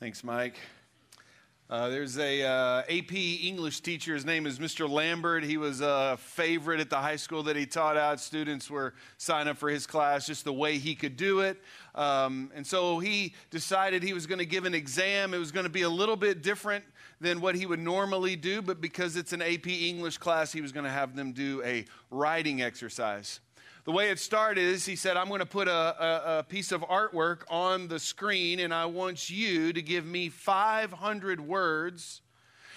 Thanks, Mike. Uh, there's a uh, AP English teacher. His name is Mr. Lambert. He was a favorite at the high school that he taught at. Students were signing up for his class just the way he could do it. Um, and so he decided he was going to give an exam. It was going to be a little bit different than what he would normally do, but because it's an AP English class, he was going to have them do a writing exercise. The way it started is he said, I'm going to put a, a, a, piece of artwork on the screen, and I want you to give me 500 words,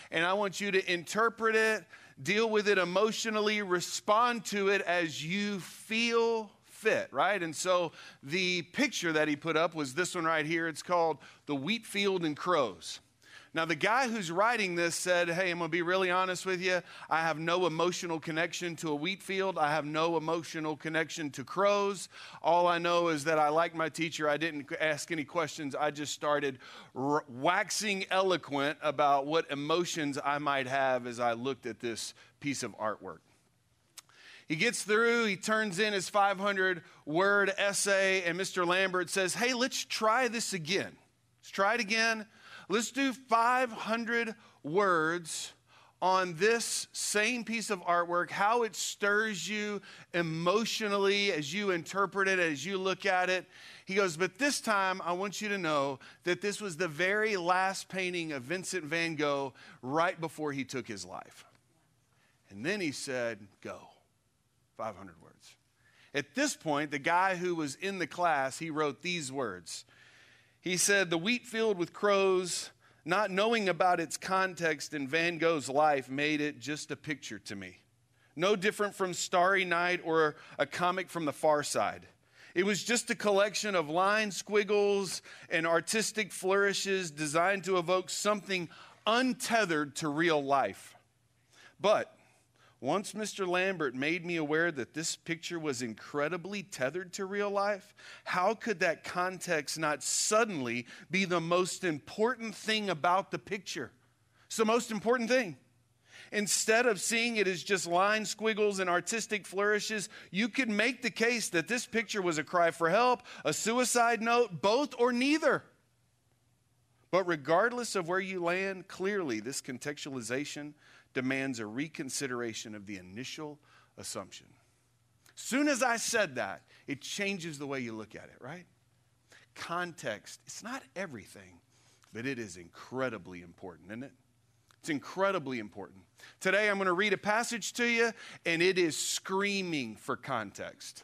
and I want you to interpret it, deal with it emotionally, respond to it as you feel fit, right? And so the picture that he put up was this one right here. It's called The Wheat Field and Crows. Now, the guy who's writing this said, Hey, I'm going to be really honest with you. I have no emotional connection to a wheat field. I have no emotional connection to crows. All I know is that I like my teacher. I didn't ask any questions. I just started r- waxing eloquent about what emotions I might have as I looked at this piece of artwork. He gets through, he turns in his 500 word essay, and Mr. Lambert says, Hey, let's try this again. Let's try it again. Let's do 500 words on this same piece of artwork, how it stirs you emotionally as you interpret it, as you look at it. He goes, But this time, I want you to know that this was the very last painting of Vincent van Gogh right before he took his life. And then he said, Go. 500 words. At this point, the guy who was in the class, he wrote these words he said, The wheat field with crows, not knowing about its context in Van Gogh's life, made it just a picture to me. No different from Starry Night or a comic from the far side. It was just a collection of line squiggles and artistic flourishes designed to evoke something untethered to real life. But once Mr. Lambert made me aware that this picture was incredibly tethered to real life, how could that context not suddenly be the most important thing about the picture? It's the most important thing. Instead of seeing it as just line squiggles and artistic flourishes, you could make the case that this picture was a cry for help, a suicide note, both or neither. But regardless of where you land, clearly this contextualization demands a reconsideration of the initial assumption. Soon as I said that, it changes the way you look at it, right? Context, it's not everything, but it is incredibly important, isn't it? It's incredibly important. Today, I'm going to read a passage to you, and it is screaming for context.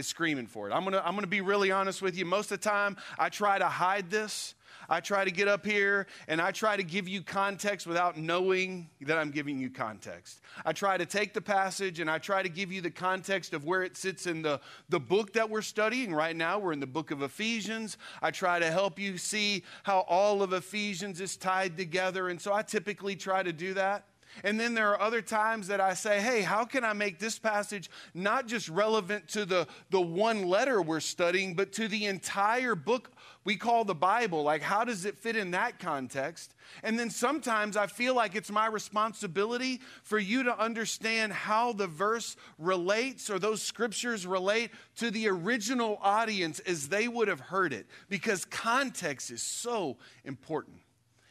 It's screaming for it. I'm to, I'm to be really honest with you. Most of the time, I try to hide this I try to get up here and I try to give you context without knowing that I'm giving you context. I try to take the passage and I try to give you the context of where it sits in the, the book that we're studying. Right now, we're in the book of Ephesians. I try to help you see how all of Ephesians is tied together. And so I typically try to do that. And then there are other times that I say, hey, how can I make this passage not just relevant to the, the one letter we're studying, but to the entire book we call the Bible. Like, how does it fit in that context? And then sometimes I feel like it's my responsibility for you to understand how the verse relates or those scriptures relate to the original audience as they would have heard it, because context is so important.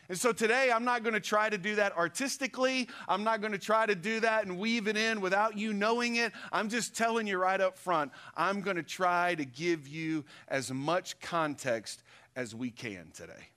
And so today, I'm not going to try to do that artistically. I'm not going to try to do that and weave it in without you knowing it. I'm just telling you right up front, I'm going to try to give you as much context as we can today.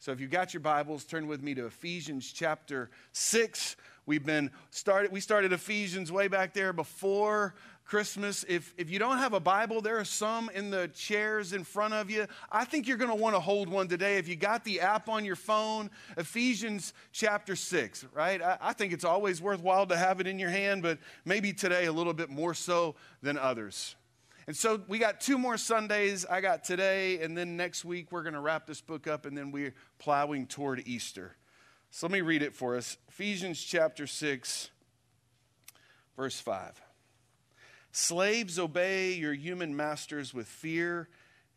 So if you've got your Bibles, turn with me to Ephesians chapter 6. We've been started, we started Ephesians way back there before Christmas. If, if you don't have a Bible, there are some in the chairs in front of you. I think you're going to want to hold one today. If you got the app on your phone, Ephesians chapter 6, right? I, I think it's always worthwhile to have it in your hand, but maybe today a little bit more so than others. And so we got two more Sundays. I got today, and then next week we're going to wrap this book up, and then we're plowing toward Easter. So let me read it for us Ephesians chapter 6, verse 5. Slaves, obey your human masters with fear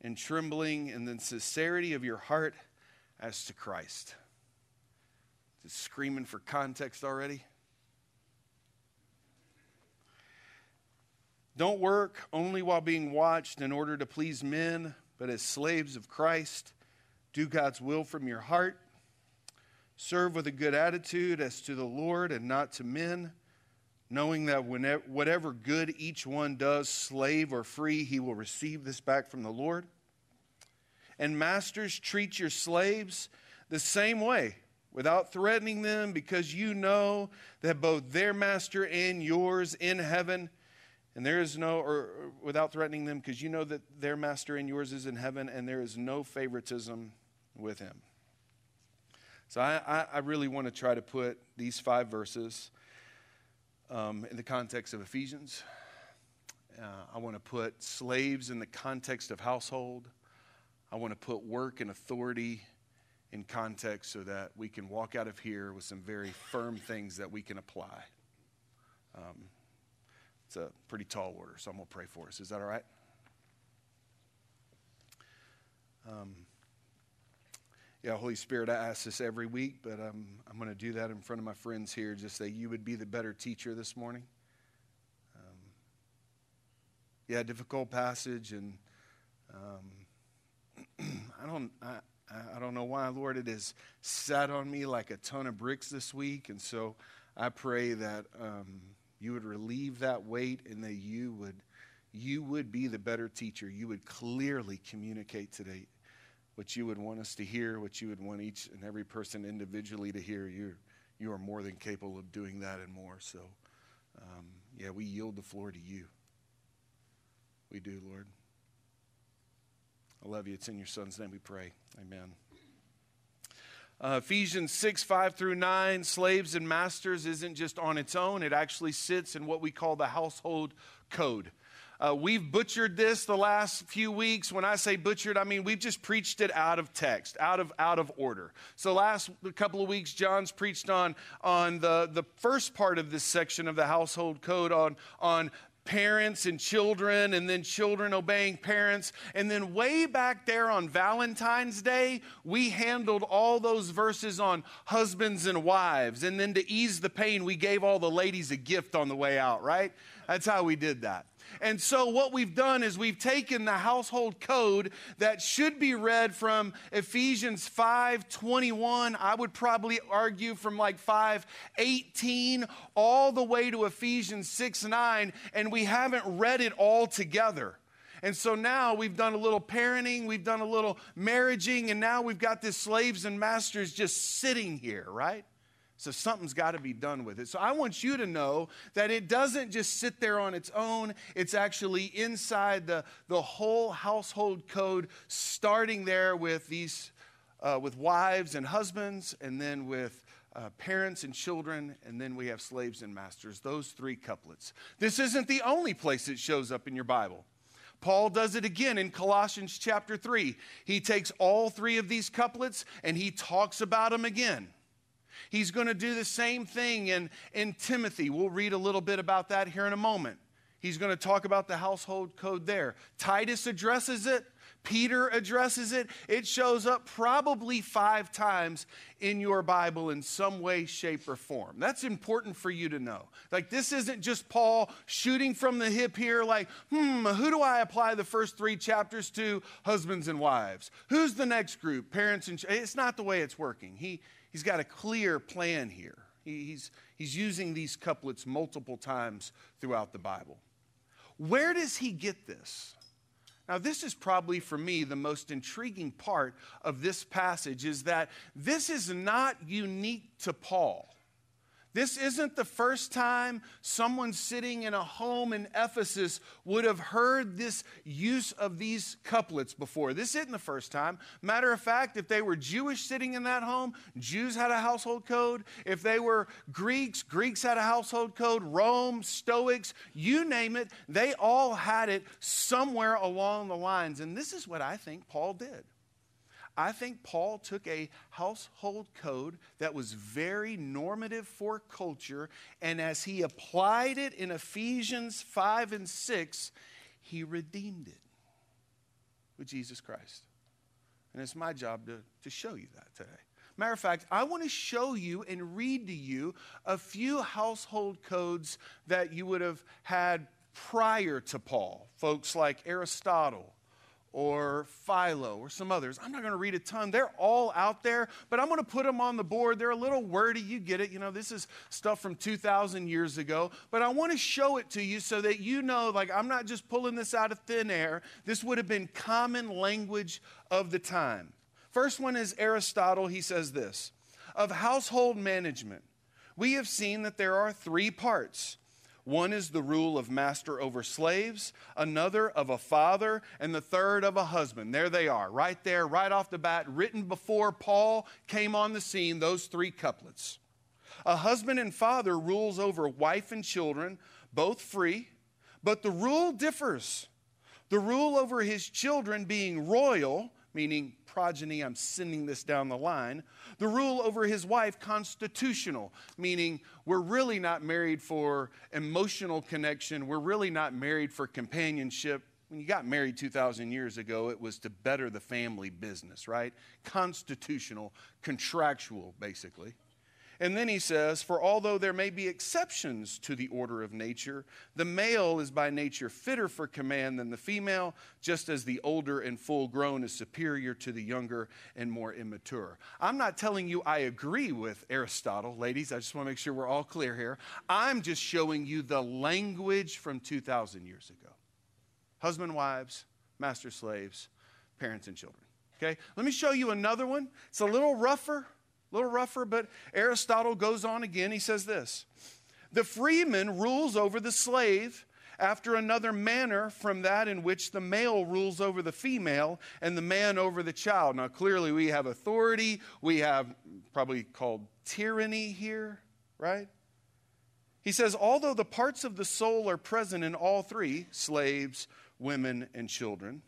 and trembling and the sincerity of your heart as to Christ. Just screaming for context already. Don't work only while being watched in order to please men, but as slaves of Christ. Do God's will from your heart. Serve with a good attitude as to the Lord and not to men, knowing that whenever, whatever good each one does, slave or free, he will receive this back from the Lord. And masters, treat your slaves the same way, without threatening them, because you know that both their master and yours in heaven, and there is no, or without threatening them, because you know that their master and yours is in heaven, and there is no favoritism with him. So I, I, I really want to try to put these five verses um, in the context of Ephesians. Uh, I want to put slaves in the context of household. I want to put work and authority in context so that we can walk out of here with some very firm things that we can apply. Um, it's a pretty tall order, so I'm going to pray for us. Is that all right? Um, yeah, Holy Spirit, I ask this every week, but um, I'm going to do that in front of my friends here, just that you would be the better teacher this morning. Um, yeah, difficult passage, and um, I don't, I, I don't know why, Lord, it has sat on me like a ton of bricks this week, and so I pray that um, you would relieve that weight, and that you would, you would be the better teacher. You would clearly communicate today what you would want us to hear, what you would want each and every person individually to hear. You, you are more than capable of doing that and more. So, um, yeah, we yield the floor to you. We do, Lord. I love you. It's in your son's name we pray. Amen. Uh, Ephesians 6, 5 through 9, slaves and masters isn't just on its own, it actually sits in what we call the household code. Uh, we've butchered this the last few weeks. When I say butchered, I mean we've just preached it out of text, out of out of order. So last couple of weeks, John's preached on on the the first part of this section of the household code on on parents and children, and then children obeying parents. And then, way back there on Valentine's Day, we handled all those verses on husbands and wives. And then, to ease the pain, we gave all the ladies a gift on the way out, right? That's how we did that. And so, what we've done is we've taken the household code that should be read from Ephesians 5 21. I would probably argue from like 5 18 all the way to Ephesians 6 9, and we haven't read it all together. And so now we've done a little parenting, we've done a little marriaging, and now we've got this slaves and masters just sitting here, right? So something's got to be done with it. So I want you to know that it doesn't just sit there on its own. It's actually inside the, the whole household code, starting there with these uh, with wives and husbands, and then with uh, parents and children, and then we have slaves and masters. Those three couplets. This isn't the only place it shows up in your Bible. Paul does it again in Colossians chapter 3. He takes all three of these couplets and he talks about them again. He's going to do the same thing in, in Timothy. We'll read a little bit about that here in a moment. He's going to talk about the household code there. Titus addresses it. Peter addresses it. It shows up probably five times in your Bible in some way, shape, or form. That's important for you to know. Like, this isn't just Paul shooting from the hip here, like, hmm, who do I apply the first three chapters to? Husbands and wives. Who's the next group? Parents and. Ch-. It's not the way it's working. He, he's got a clear plan here. He, he's, he's using these couplets multiple times throughout the Bible. Where does he get this? Now, this is probably for me the most intriguing part of this passage is that this is not unique to Paul. This isn't the first time someone sitting in a home in Ephesus would have heard this use of these couplets before. This isn't the first time. Matter of fact, if they were Jewish sitting in that home, Jews had a household code. If they were Greeks, Greeks had a household code. Rome, Stoics, you name it, they all had it somewhere along the lines. And this is what I think Paul did. I think Paul took a household code that was very normative for culture, and as he applied it in Ephesians 5 and 6, he redeemed it with Jesus Christ. And it's my job to, to show you that today. Matter of fact, I want to show you and read to you a few household codes that you would have had prior to Paul. Folks like Aristotle or Philo or some others. I'm not going to read a ton. They're all out there, but I'm going to put them on the board. They're a little wordy. You get it. You know, this is stuff from 2,000 years ago, but I want to show it to you so that you know, like, I'm not just pulling this out of thin air. This would have been common language of the time. First one is Aristotle. He says this Of household management, we have seen that there are three parts one is the rule of master over slaves, another of a father, and the third of a husband. There they are, right there, right off the bat, written before Paul came on the scene, those three couplets. A husband and father rules over wife and children, both free, but the rule differs. The rule over his children being royal, meaning progeny, I'm sending this down the line. The rule over his wife, constitutional, meaning we're really not married for emotional connection. We're really not married for companionship. When you got married 2,000 years ago, it was to better the family business, right? Constitutional, contractual, basically. And then he says, For although there may be exceptions to the order of nature, the male is by nature fitter for command than the female, just as the older and full grown is superior to the younger and more immature. I'm not telling you I agree with Aristotle, ladies. I just want to make sure we're all clear here. I'm just showing you the language from 2,000 years ago husband, wives, master slaves, parents, and children. Okay? Let me show you another one. It's a little rougher a little rougher, but Aristotle goes on again. He says this The freeman rules over the slave after another manner from that in which the male rules over the female and the man over the child. Now, clearly, we have authority. We have probably called tyranny here, right? He says, although the parts of the soul are present in all three slaves, women, and children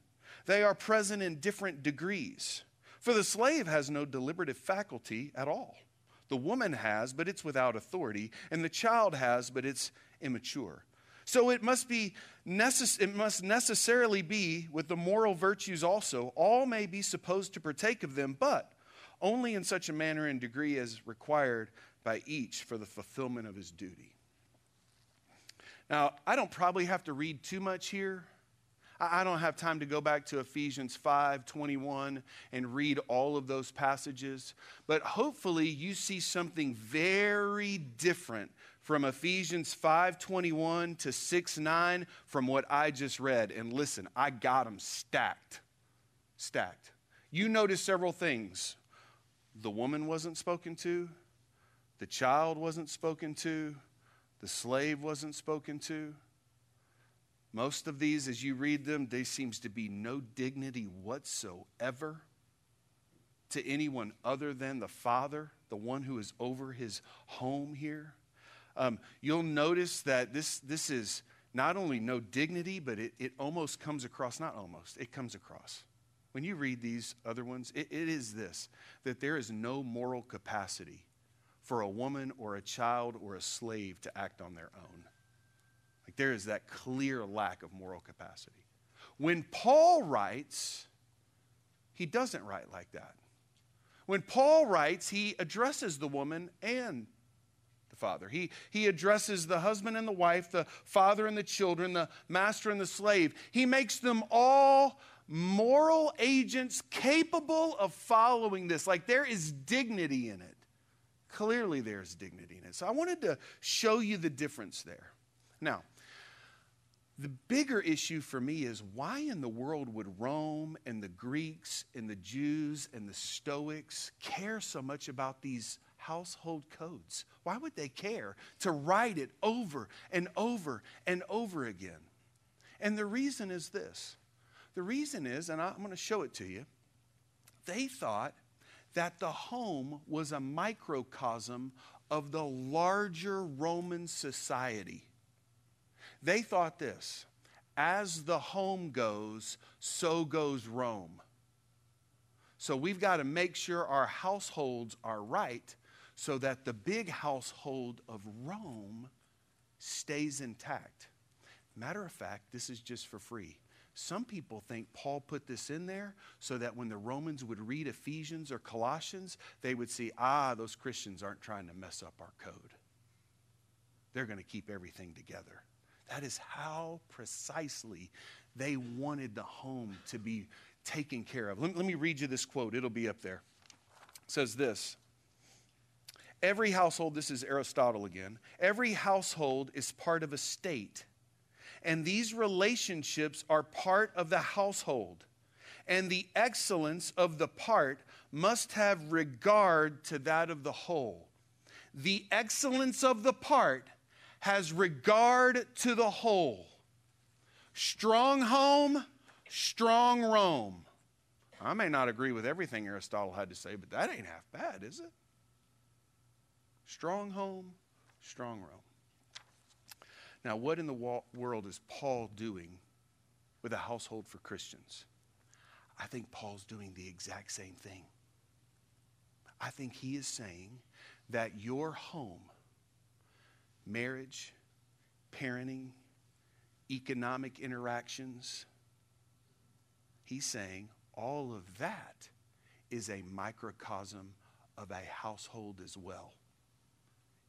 they are present in different degrees. For the slave has no deliberative faculty at all. The woman has, but it's without authority, and the child has, but it's immature. So it must be necess- it must necessarily be with the moral virtues also. All may be supposed to partake of them, but only in such a manner and degree as required by each for the fulfillment of his duty. Now, I don't probably have to read too much here I don't have time to go back to Ephesians 5 21 and read all of those passages, but hopefully you see something very different from Ephesians 5 21 to 6 9 from what I just read. And listen, I got them stacked. Stacked. You notice several things. The woman wasn't spoken to, the child wasn't spoken to, the slave wasn't spoken to. Most of these, as you read them, there seems to be no dignity whatsoever to anyone other than the Father, the one who is over his home here. Um, you'll notice that this, this is not only no dignity, but it, it almost comes across, not almost, it comes across. When you read these other ones, it, it is this that there is no moral capacity for a woman or a child or a slave to act on their own. Like there is that clear lack of moral capacity. When Paul writes, he doesn't write like that. When Paul writes, he addresses the woman and the father. He, he addresses the husband and the wife, the father and the children, the master and the slave. He makes them all moral agents capable of following this. Like there is dignity in it. Clearly, there's dignity in it. So I wanted to show you the difference there. Now, the bigger issue for me is why in the world would Rome and the Greeks and the Jews and the Stoics care so much about these household codes? Why would they care to write it over and over and over again? And the reason is this the reason is, and I'm going to show it to you, they thought that the home was a microcosm of the larger Roman society. They thought this as the home goes, so goes Rome. So we've got to make sure our households are right so that the big household of Rome stays intact. Matter of fact, this is just for free. Some people think Paul put this in there so that when the Romans would read Ephesians or Colossians, they would see, ah, those Christians aren't trying to mess up our code. They're going to keep everything together. That is how precisely They wanted the home to be taken care of. Let, me read you this quote, it'll be up there. It says this Every household, this is Aristotle again, every household is part of a state. And these relationships are part of the household. And the excellence of the part must have regard to that of the whole. The excellence of the part has regard to the whole. Strong home, strong Rome. I may not agree with everything Aristotle had to say, but that ain't half bad, is it? Strong home, strong Rome. Now, what in the world is Paul doing with a household for Christians? I think Paul's doing the exact same thing. I think he is saying that your home, marriage, parenting, economic interactions, he's saying all of that is a microcosm of a household as well.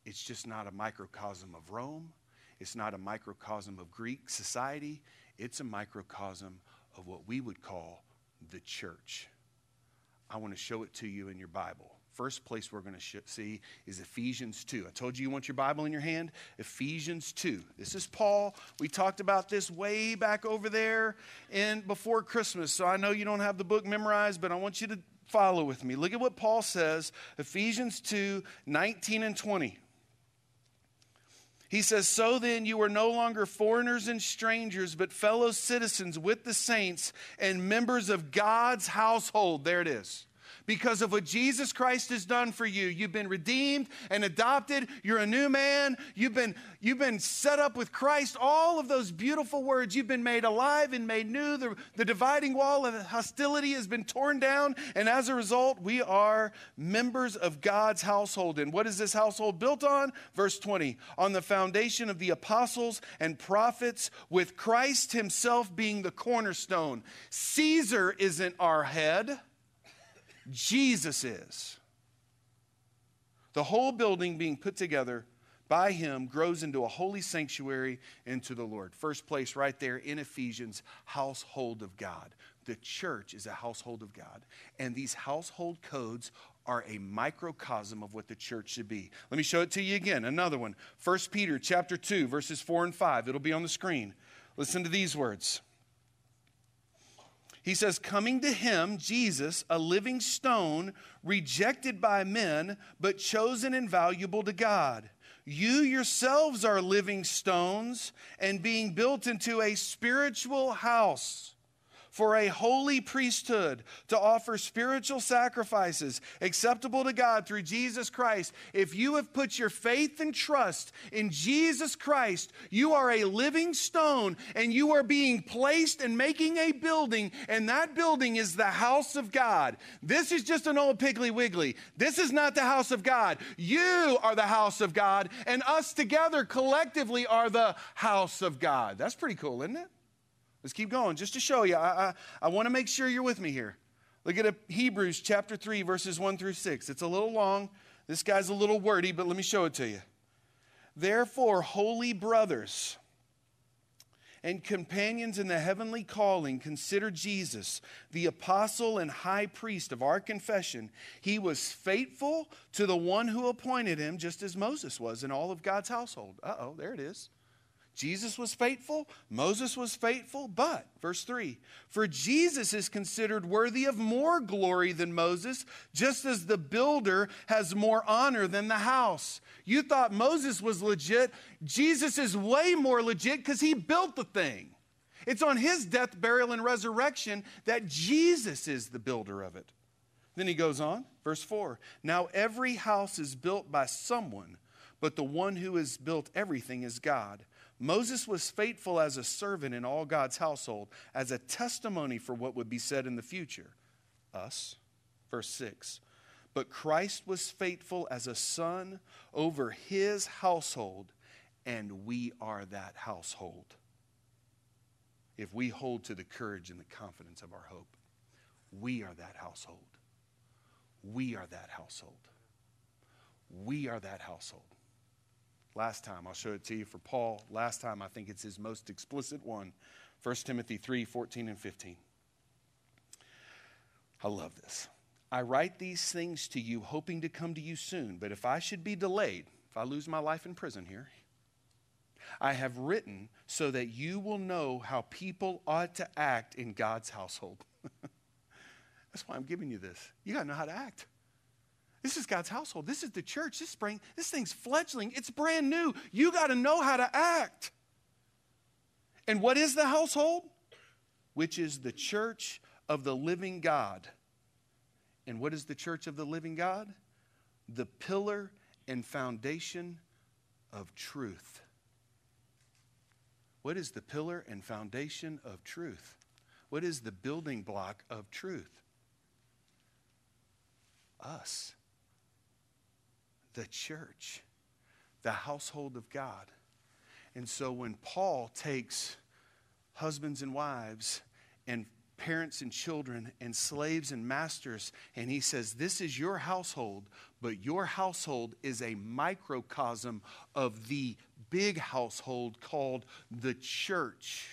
It's just not a microcosm of Rome. It's not a microcosm of Greek society. It's a microcosm of what we would call the church. I want to show it to you in your Bible. First place we're going to sh- see is Ephesians 2. I told you you want your Bible in your hand. Ephesians 2. This is Paul. We talked about this way back over there and before Christmas. So I know you don't have the book memorized, but I want you to follow with me. Look at what Paul says Ephesians 2 19 and 20. He says, So then you are no longer foreigners and strangers, but fellow citizens with the saints and members of God's household. There it is because of what Jesus Christ has done for you. You've been redeemed and adopted. You're a new man. You've been, you've been set up with Christ. All of those beautiful words. You've been made alive and made new. The, the dividing wall of hostility has been torn down. And as a result, we are members of God's household. And what is this household built on? Verse 20 on the foundation of the apostles and prophets, with Christ himself being the cornerstone. Caesar isn't our head. Jesus is. The whole building being put together by him grows into a holy sanctuary into the Lord. First place right there in Ephesians, household of God. The church is a household of God. And these household codes are a microcosm of what the church should be. Let me show it to you again. Another one. 1 Peter chapter 2 verses 4 and 5. It'll be on the screen. Listen to these words. He says, Coming to him, Jesus, a living stone, rejected by men, but chosen and valuable to God. You yourselves are living stones and being built into a spiritual house for a holy priesthood to offer spiritual sacrifices acceptable to God through Jesus Christ. If you have put your faith and trust in Jesus Christ, you are a living stone and you are being placed and making a building, and that building is the house of God. This is just an old Piggly Wiggly. This is not the house of God. You are the house of God, and us together collectively are the house of God. That's pretty cool, isn't it? Let's keep going just to show you. I, I, I want to make sure you're with me here. Look at Hebrews chapter 3, verses 1 through 6. It's a little long. This guy's a little wordy, but let me show it to you. Therefore, holy brothers and companions in the heavenly calling, consider Jesus, the apostle and high priest of our confession. He was faithful to the one who appointed him, just as Moses was in all of God's household. Uh oh, there it is. Jesus was faithful, Moses was faithful, but, verse 3, for Jesus is considered worthy of more glory than Moses, just as the builder has more honor than the house. You thought Moses was legit. Jesus is way more legit because he built the thing. It's on his death, burial, and resurrection that Jesus is the builder of it. Then he goes on, verse 4 Now every house is built by someone, but the one who has built everything is God. Moses was faithful as a servant in all God's household, as a testimony for what would be said in the future. Us. Verse 6. But Christ was faithful as a son over his household, and we are that household. If we hold to the courage and the confidence of our hope, we are that household. We are that household. We are that household. Last time, I'll show it to you for Paul. Last time, I think it's his most explicit one 1 Timothy 3 14 and 15. I love this. I write these things to you, hoping to come to you soon, but if I should be delayed, if I lose my life in prison here, I have written so that you will know how people ought to act in God's household. That's why I'm giving you this. You got to know how to act. This is God's household. This is the church. This spring, this thing's fledgling. It's brand new. You got to know how to act. And what is the household? Which is the church of the living God. And what is the church of the living God? The pillar and foundation of truth. What is the pillar and foundation of truth? What is the building block of truth? Us, the church, the household of God. And so when Paul takes husbands and wives and parents and children and slaves and masters, and he says, This is your household, but your household is a microcosm of the big household called the church.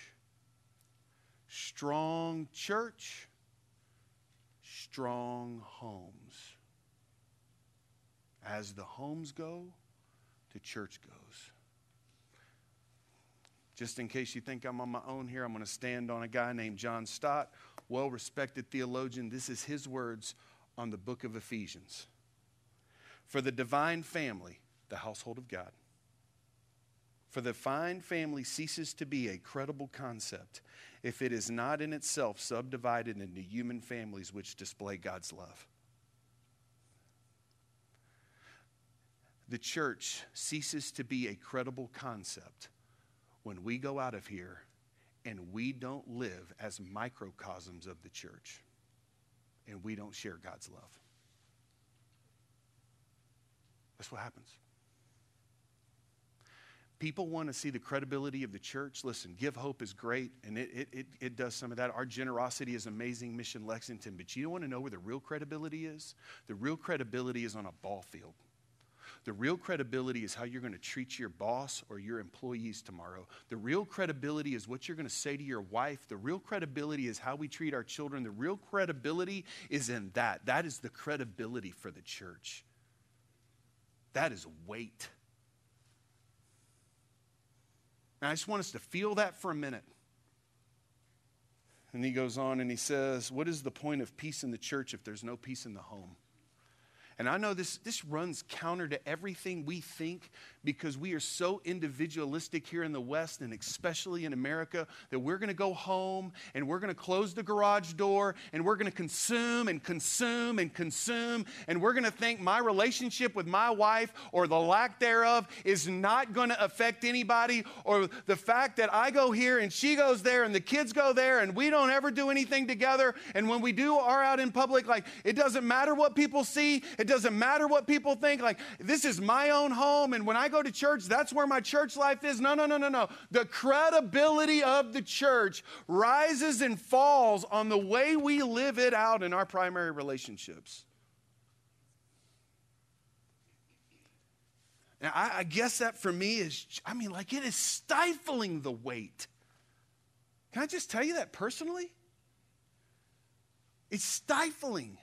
Strong church, strong homes. As the homes go, the church goes. Just in case you think I'm on my own here, I'm going to stand on a guy named John Stott, well respected theologian. This is his words on the book of Ephesians. For the divine family, the household of God, for the fine family ceases to be a credible concept if it is not in itself subdivided into human families which display God's love. The church ceases to be a credible concept when we go out of here and we don't live as microcosms of the church and we don't share God's love. That's what happens. People want to see the credibility of the church. Listen, Give Hope is great, and it, it, it, it, does some of that. Our generosity is amazing, Mission Lexington. But you don't want to know where the real credibility is? The real credibility is on a ball field. The real credibility is how you're going to treat your boss or your employees tomorrow. The real credibility is what you're going to say to your wife. The real credibility is how we treat our children. The real credibility is in that. That is the credibility for the church. That is weight. And I just want us to feel that for a minute. And he goes on and he says, What is the point of peace in the church if there's no peace in the home? And I know this, this runs counter to everything we think because we are so individualistic here in the West and especially in America that we're going to go home and we're going to close the garage door and we're going to consume and consume and consume. And we're going to think my relationship with my wife or the lack thereof is not going to affect anybody or the fact that I go here and she goes there and the kids go there and we don't ever do anything together. And when we do are out in public, like it doesn't matter what people see. It doesn't matter what people think. Like, this is my own home. And when I go to church, that's where my church life is. No, no, no, no, no. The credibility of the church rises and falls on the way we live it out in our primary relationships. Now, I, I guess that for me is, I mean, like, it is stifling the weight. Can I just tell you that personally? It's stifling.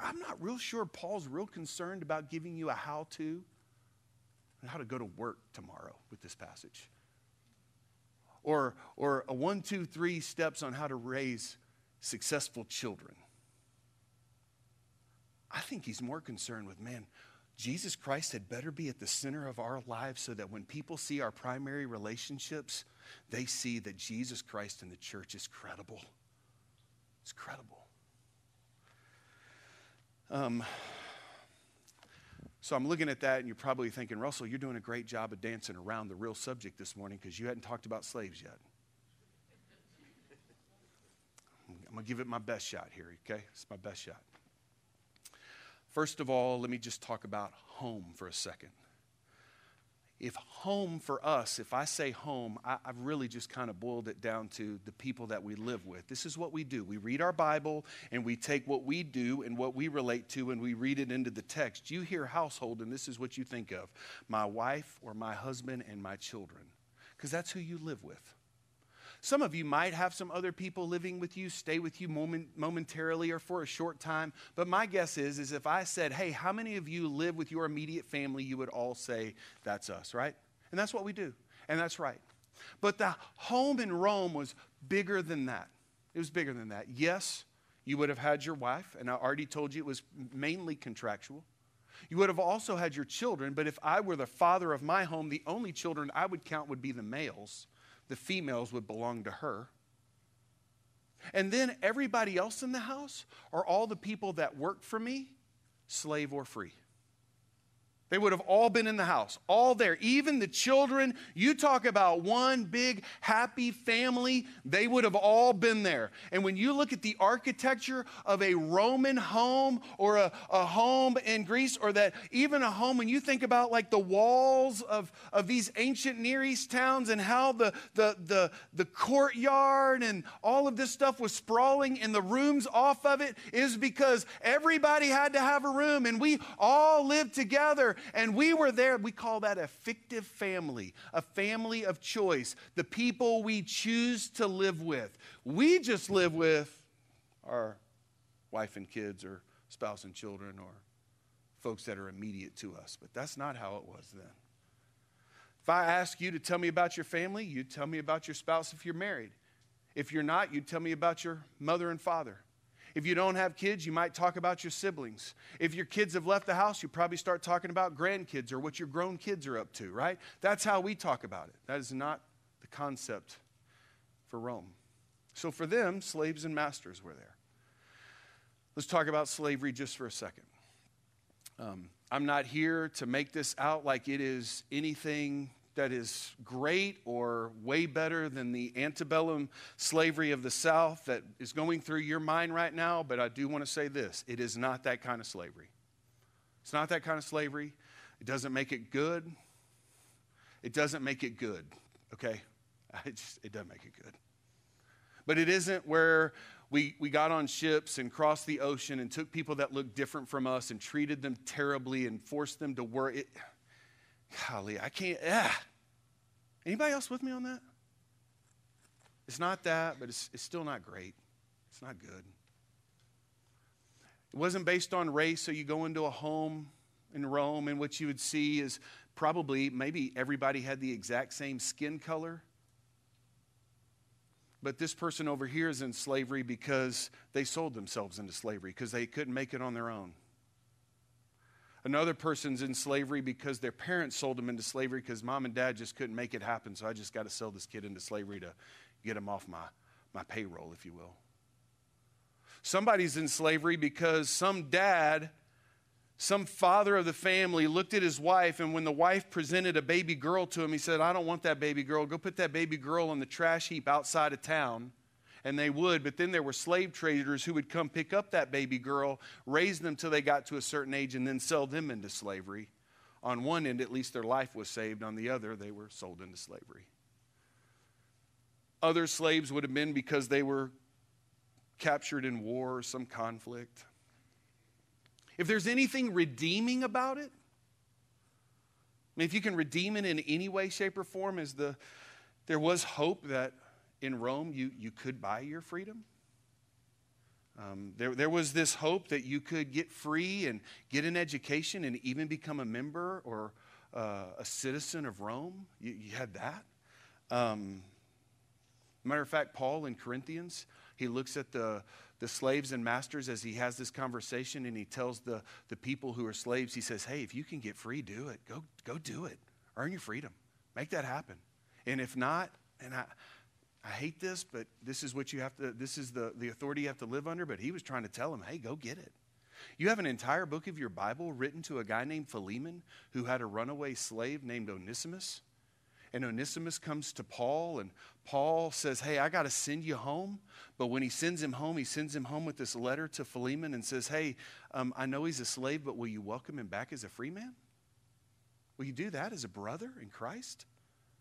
I'm not real sure Paul's real concerned about giving you a how to how to go to work tomorrow with this passage. Or, or a one, two, three steps on how to raise successful children. I think he's more concerned with, man, Jesus Christ had better be at the center of our lives so that when people see our primary relationships, they see that Jesus Christ and the church is credible. It's credible. Um, so I'm looking at that, and you're probably thinking, Russell, you're doing a great job of dancing around the real subject this morning because you hadn't talked about slaves yet. I'm going to give it my best shot here, okay? It's my best shot. First of all, let me just talk about home for a second. If home for us, if I say home, I, have really just kind of boiled it down to the people that we live with. This is what we do. We read our Bible and we take what we do and what we relate to and we read it into the text. You hear household and this is what you think of my wife or my husband and my children, because that's who you live with. Some of you might have some other people living with you, stay with you moment, momentarily or for a short time. But my guess is, is if I said, hey, how many of you live with your immediate family, you would all say, that's us, right? And that's what we do. And that's right. But the home in Rome was bigger than that. It was bigger than that. Yes, you would have had your wife, and I already told you it was mainly contractual. You would have also had your children, but if I were the father of my home, the only children I would count would be the males the females would belong to her. And then everybody else in the house are all the people that work for me, slave or free. They would have all been in the house, all there. Even the children, you talk about one big happy family, they would have all been there. And when you look at the architecture of a Roman home or a, a home in Greece, or that even a home, when you think about like the walls of, of these ancient Near East towns and how the, the, the, the courtyard and all of this stuff was sprawling and the rooms off of it, is because everybody had to have a room and we all lived together and we were there. We call that a fictive family, a family of choice, the people we choose to live with. We just live with our wife and kids, or spouse and children, or folks that are immediate to us. But that's not how it was then. If I ask you to tell me about your family, you tell me about your spouse if you're married. If you're not, you tell me about your mother and father. If you don't have kids, you might talk about your siblings. If your kids have left the house, you probably start talking about grandkids or what your grown kids are up to, right? That's how we talk about it. That is not the concept for Rome. So for them, slaves and masters were there. Let's talk about slavery just for a second. Um, I'm not here to make this out like it is anything that is great or way better than the antebellum slavery of the South that is going through your mind right now, but I do want to say this it is not that kind of slavery. It's not that kind of slavery. It doesn't make it good. It doesn't make it good, okay? It, just, it doesn't make it good. But it isn't where we, we got on ships and crossed the ocean and took people that looked different from us and treated them terribly and forced them to work. It, golly, I can't. Ah. Anybody else with me on that? It's not that, but it's, it's still not great. It's not good. It wasn't based on race, so you go into a home in Rome, and what you would see is probably maybe everybody had the exact same skin color. But this person over here is in slavery because they sold themselves into slavery because they couldn't make it on their own. Another person's in slavery because their parents sold them into slavery because mom and dad just couldn't make it happen. So I just got to sell this kid into slavery to get him off my, my payroll, if you will. Somebody's in slavery because some dad, some father of the family looked at his wife, and when the wife presented a baby girl to him, he said, I don't want that baby girl. Go put that baby girl on the trash heap outside of town and they would. But then there were slave traders who would come pick up that baby girl, raise them till they got to a certain age, and then sell them into slavery. On one end, at least their life was saved. On the other, they were sold into slavery. Other slaves would have been because they were captured in war or some conflict. If there's anything redeeming about it, I mean, if you can redeem it in any way, shape, or form, is the there was hope that in Rome, you, you could buy your freedom. Um, there, there was this hope that you could get free and get an education and even become a member or uh, a citizen of Rome. You, you had that. Um, matter of fact, Paul in Corinthians, he looks at the, the slaves and masters as he has this conversation and he tells the, the people who are slaves, he says, Hey, if you can get free, do it. Go, go do it. Earn your freedom. Make that happen. And if not, and I, I hate this, but this is what you have to, this is the, the authority you have to live under. But he was trying to tell him, hey, go get it. You have an entire book of your Bible written to a guy named Philemon who had a runaway slave named Onesimus. And Onesimus comes to Paul, and Paul says, Hey, I got to send you home. But when he sends him home, he sends him home with this letter to Philemon and says, Hey, um, I know he's a slave, but will you welcome him back as a free man? Will you do that as a brother in Christ?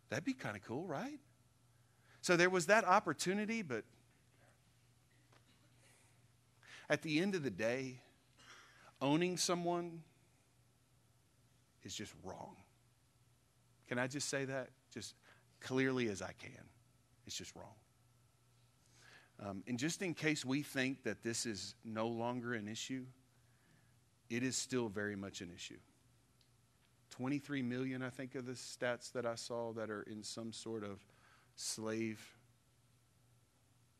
That'd be kind of cool, right? So there was that opportunity, but at the end of the day, owning someone is just wrong. Can I just say that? Just clearly as I can. It's just wrong. Um, and just in case we think that this is no longer an issue, it is still very much an issue. 23 million, I think, of the stats that I saw that are in some sort of slave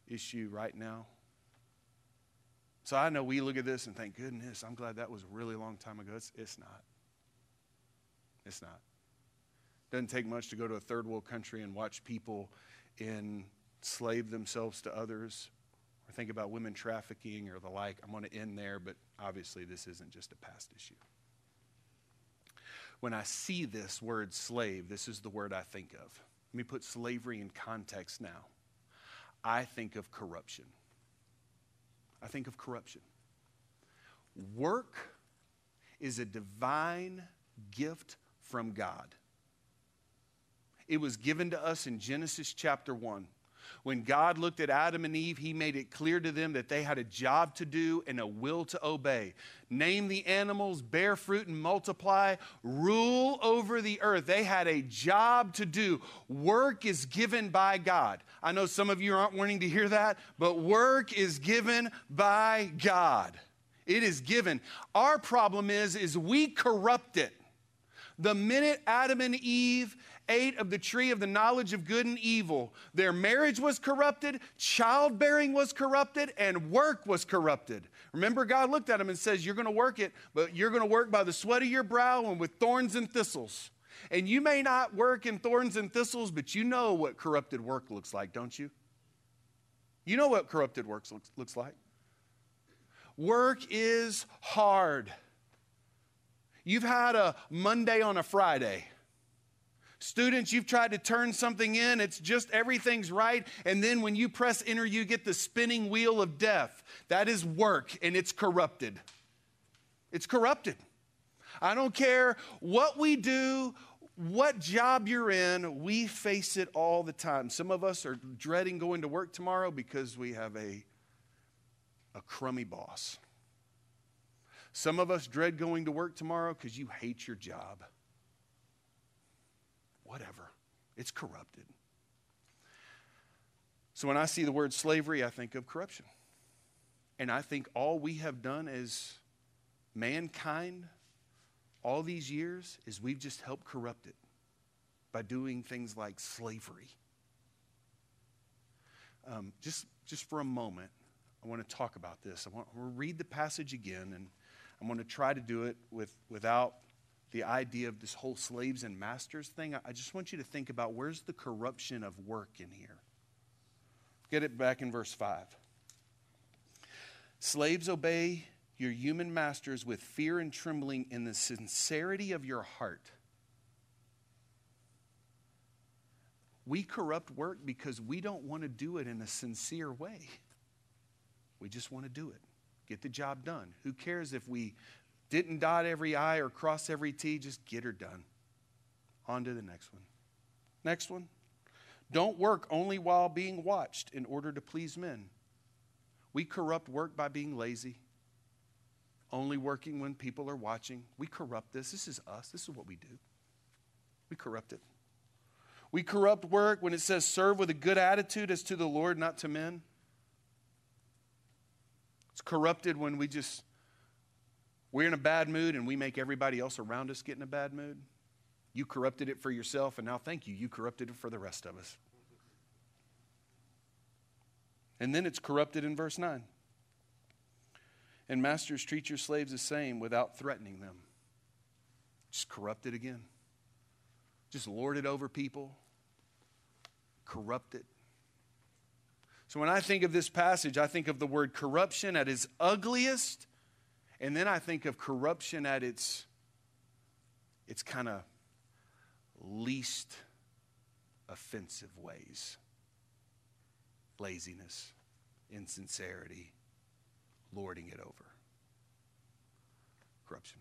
issue right now. So I know we look at this and thank goodness, I'm glad that was a really long time ago. It's, it's not. It's not. Doesn't take much to go to a third world country and watch people enslave themselves to others or think about women trafficking or the like. I'm going to end there, but obviously this isn't just a past issue. When I see this word slave, this is the word I think of. Let me put slavery in context now. I think of corruption. I think of corruption. Work is a divine gift from God. It was given to us in Genesis chapter 1. When God looked at Adam and Eve, he made it clear to them that they had a job to do and a will to obey. Name the animals, bear fruit and multiply, rule over the earth. They had a job to do. Work is given by God. I know some of you aren't wanting to hear that, but work is given by God. It is given. Our problem is is we corrupt it. The minute Adam and Eve ate of the tree of the knowledge of good and evil, their marriage was corrupted, childbearing was corrupted, and work was corrupted. Remember, God looked at them and says, You're going to work it, but you're going to work by the sweat of your brow and with thorns and thistles. And you may not work in thorns and thistles, but you know what corrupted work looks like, don't you? You know what corrupted work looks, looks like. Work is hard. You've had a Monday on a Friday. Students, you've tried to turn something in, it's just everything's right. And then when you press enter, you get the spinning wheel of death. That is work, and it's corrupted. It's corrupted. I don't care what we do, what job you're in, we face it all the time. Some of us are dreading going to work tomorrow because we have a, a crummy boss. Some of us dread going to work tomorrow because you hate your job whatever. It's corrupted. So when I see the word slavery, I think of corruption. And I think all we have done as mankind all these years is we've just helped corrupt it by doing things like slavery. Um, just, just for a moment, I want to talk about this. I want to read the passage again, and I'm going to try to do it with, without the idea of this whole slaves and masters thing, I just want you to think about where's the corruption of work in here. Get it back in verse 5. Slaves, obey your human masters with fear and trembling in the sincerity of your heart. We corrupt work because we don't want to do it in a sincere way. We just want to do it, get the job done. Who cares if we didn't dot every I or cross every T, just get her done. On to the next one. Next one. Don't work only while being watched in order to please men. We corrupt work by being lazy, only working when people are watching. We corrupt this. This is us. This is what we do. We corrupt it. We corrupt work when it says serve with a good attitude as to the Lord, not to men. It's corrupted when we just we're in a bad mood and we make everybody else around us get in a bad mood. You corrupted it for yourself, and now thank you, you corrupted it for the rest of us. And then it's corrupted in verse 9. And masters treat your slaves the same without threatening them. Just corrupt it again. Just lord it over people. Corrupt it. So when I think of this passage, I think of the word corruption at its ugliest and then I think of corruption at its, its kind of least offensive ways laziness, insincerity, lording it over. Corruption.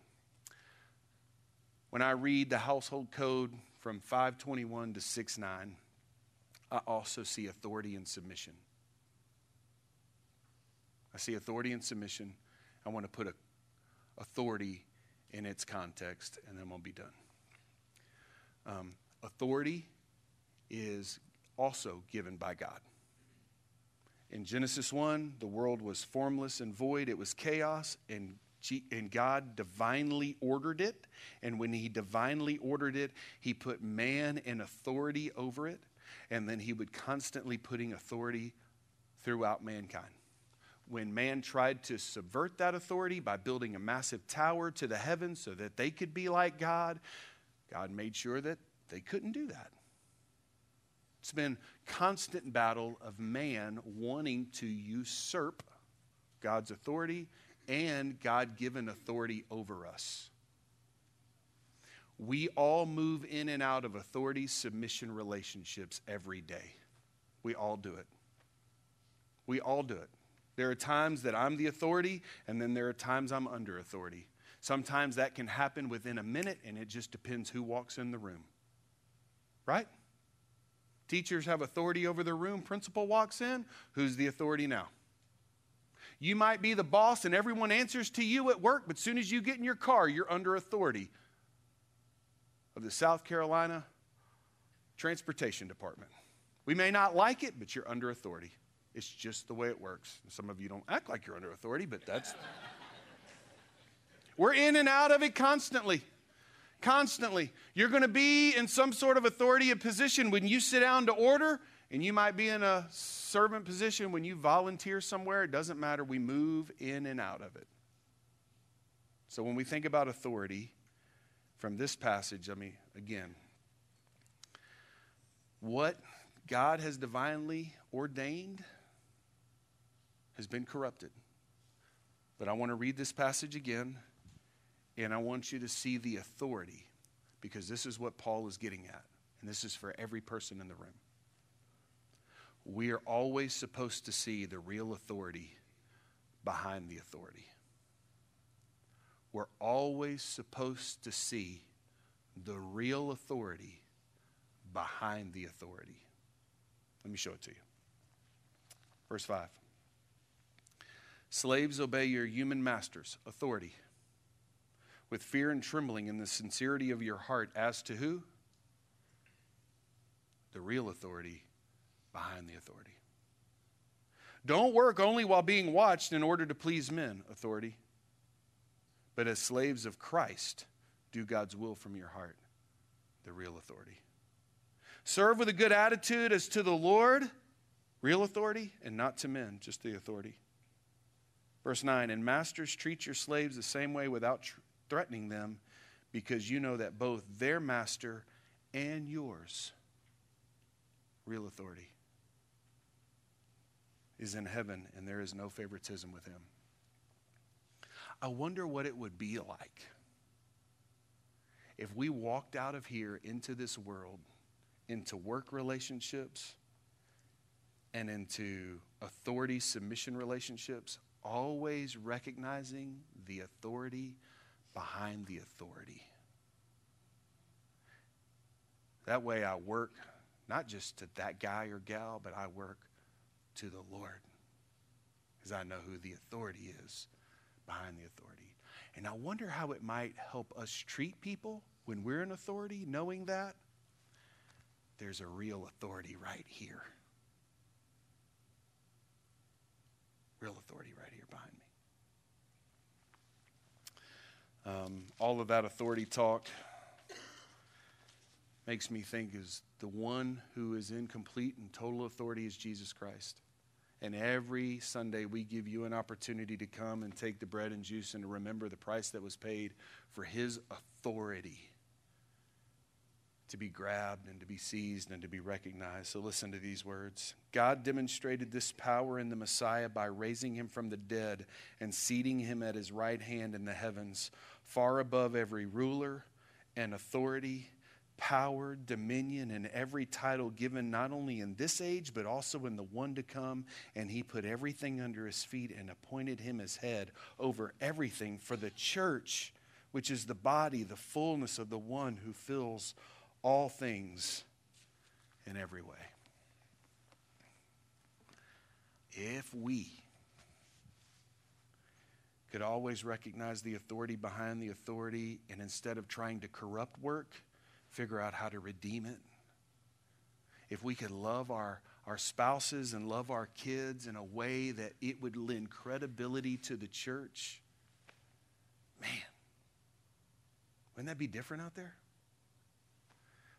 When I read the household code from 521 to 69, I also see authority and submission. I see authority and submission. I want to put a, authority in its context, and then we'll be done. Um, authority is also given by God. In Genesis 1, the world was formless and void, it was chaos, and, G- and God divinely ordered it. And when He divinely ordered it, He put man in authority over it, and then He would constantly putting authority throughout mankind. When man tried to subvert that authority by building a massive tower to the heavens so that they could be like God, God made sure that they couldn't do that. It's been constant battle of man wanting to usurp God's authority and God given authority over us. We all move in and out of authority submission relationships every day. We all do it. We all do it. There are times that I'm the authority, and then there are times I'm under authority. Sometimes that can happen within a minute, and it just depends who walks in the room. Right? Teachers have authority over the room. Principal walks in. Who's the authority now? You might be the boss and everyone answers to you at work, but soon as you get in your car, you're under authority of the South Carolina Transportation Department. We may not like it, but you're under authority. It's just the way it works. Some of you don't act like you're under authority, but that's. We're in and out of it constantly constantly. You're going to be in some sort of authority and position when you sit down to order, and you might be in a servant position when you volunteer somewhere. It doesn't matter. We move in and out of it. So when we think about authority from this passage, I mean, again, what God has divinely ordained has been corrupted. But I want to read this passage again and I want you to see the authority because this is what Paul is getting at. And this is for every person in the room. We are always supposed to see the real authority behind the authority. We're always supposed to see the real authority behind the authority. Let me show it to you. Verse 5 Slaves, obey your human masters' authority with fear and trembling in the sincerity of your heart as to who? The real authority behind the authority. Don't work only while being watched in order to please men, authority, but as slaves of Christ, do God's will from your heart, the real authority. Serve with a good attitude as to the Lord, real authority, and not to men, just the authority. Verse 9, and masters treat your slaves the same way without tr- threatening them because you know that both their master and yours, real authority, is in heaven and there is no favoritism with him. I wonder what it would be like if we walked out of here into this world, into work relationships, and into authority submission relationships, always recognizing the authority behind the authority. That way I work not just to that guy or gal, but I work to the Lord because I know who the authority is behind the authority. And I wonder how it might help us treat people when we're in authority, knowing that there's a real authority right here. Real authority right here behind me. Um, all of that authority talk makes me think is the one who is in complete and total authority is Jesus Christ. And every Sunday, we give you an opportunity to come and take the bread and juice and to remember the price that was paid for his authority to be grabbed and to be seized and to be recognized. So listen to these words God demonstrated this power in the Messiah by raising him from the dead and seating him at his right hand in the heavens far above every ruler and authority, power, dominion, and every title given not only in this age, but also in the one to come. And he put everything under his feet and appointed him as head over everything for the church, which is the body, the fullness of the one who fills all things in every way. If we could always recognize the authority behind the authority and instead of trying to corrupt work, figure out how to redeem it. If we could love our, our spouses and love our kids in a way that it would lend credibility to the church, man, wouldn't that be different out there?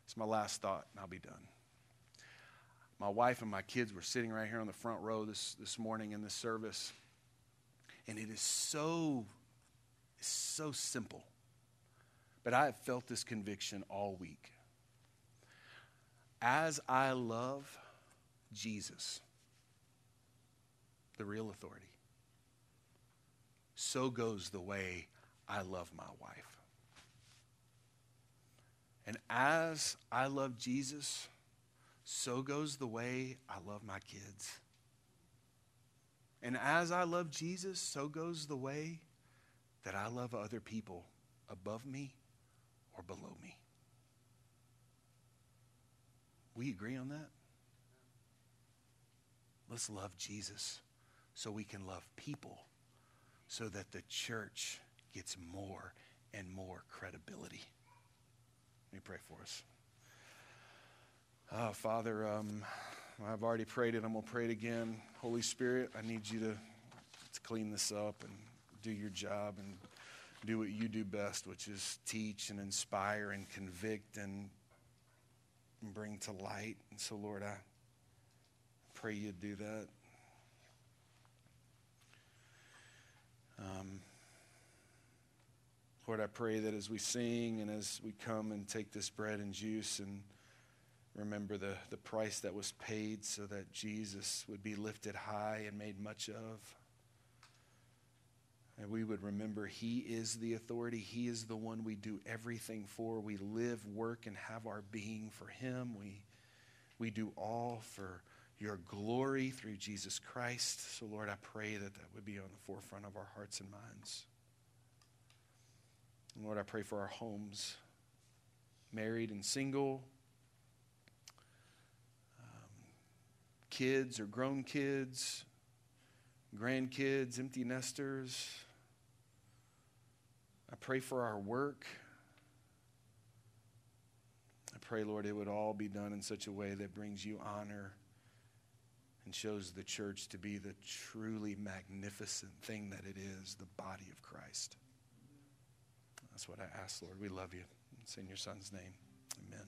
It's my last thought, and I'll be done. My wife and my kids were sitting right here on the front row this, this morning in this service. And it is so, so simple. But I have felt this conviction all week. As I love Jesus, the real authority, so goes the way I love my wife. And as I love Jesus, so goes the way I love my kids. And as I love Jesus, so goes the way that I love other people above me or below me. We agree on that? Let's love Jesus so we can love people so that the church gets more and more credibility. Let me pray for us. Oh, Father, um, I've already prayed it. I'm going to pray it again. Holy Spirit, I need you to, to clean this up and do your job and do what you do best, which is teach and inspire and convict and, and bring to light. And so, Lord, I pray you do that. Um, Lord, I pray that as we sing and as we come and take this bread and juice and remember the, the price that was paid so that Jesus would be lifted high and made much of. And we would remember He is the authority. He is the one we do everything for. We live, work, and have our being for Him. We, we do all for your glory through Jesus Christ. So, Lord, I pray that that would be on the forefront of our hearts and minds. And Lord, I pray for our homes, married and single um, kids or grown kids, grandkids, empty nesters. I pray for our work. I pray, Lord, it would all be done in such a way that brings you honor and shows the church to be the truly magnificent thing that it is the body of Christ. That's what I ask, Lord. We love you. It's in your son's name. Amen.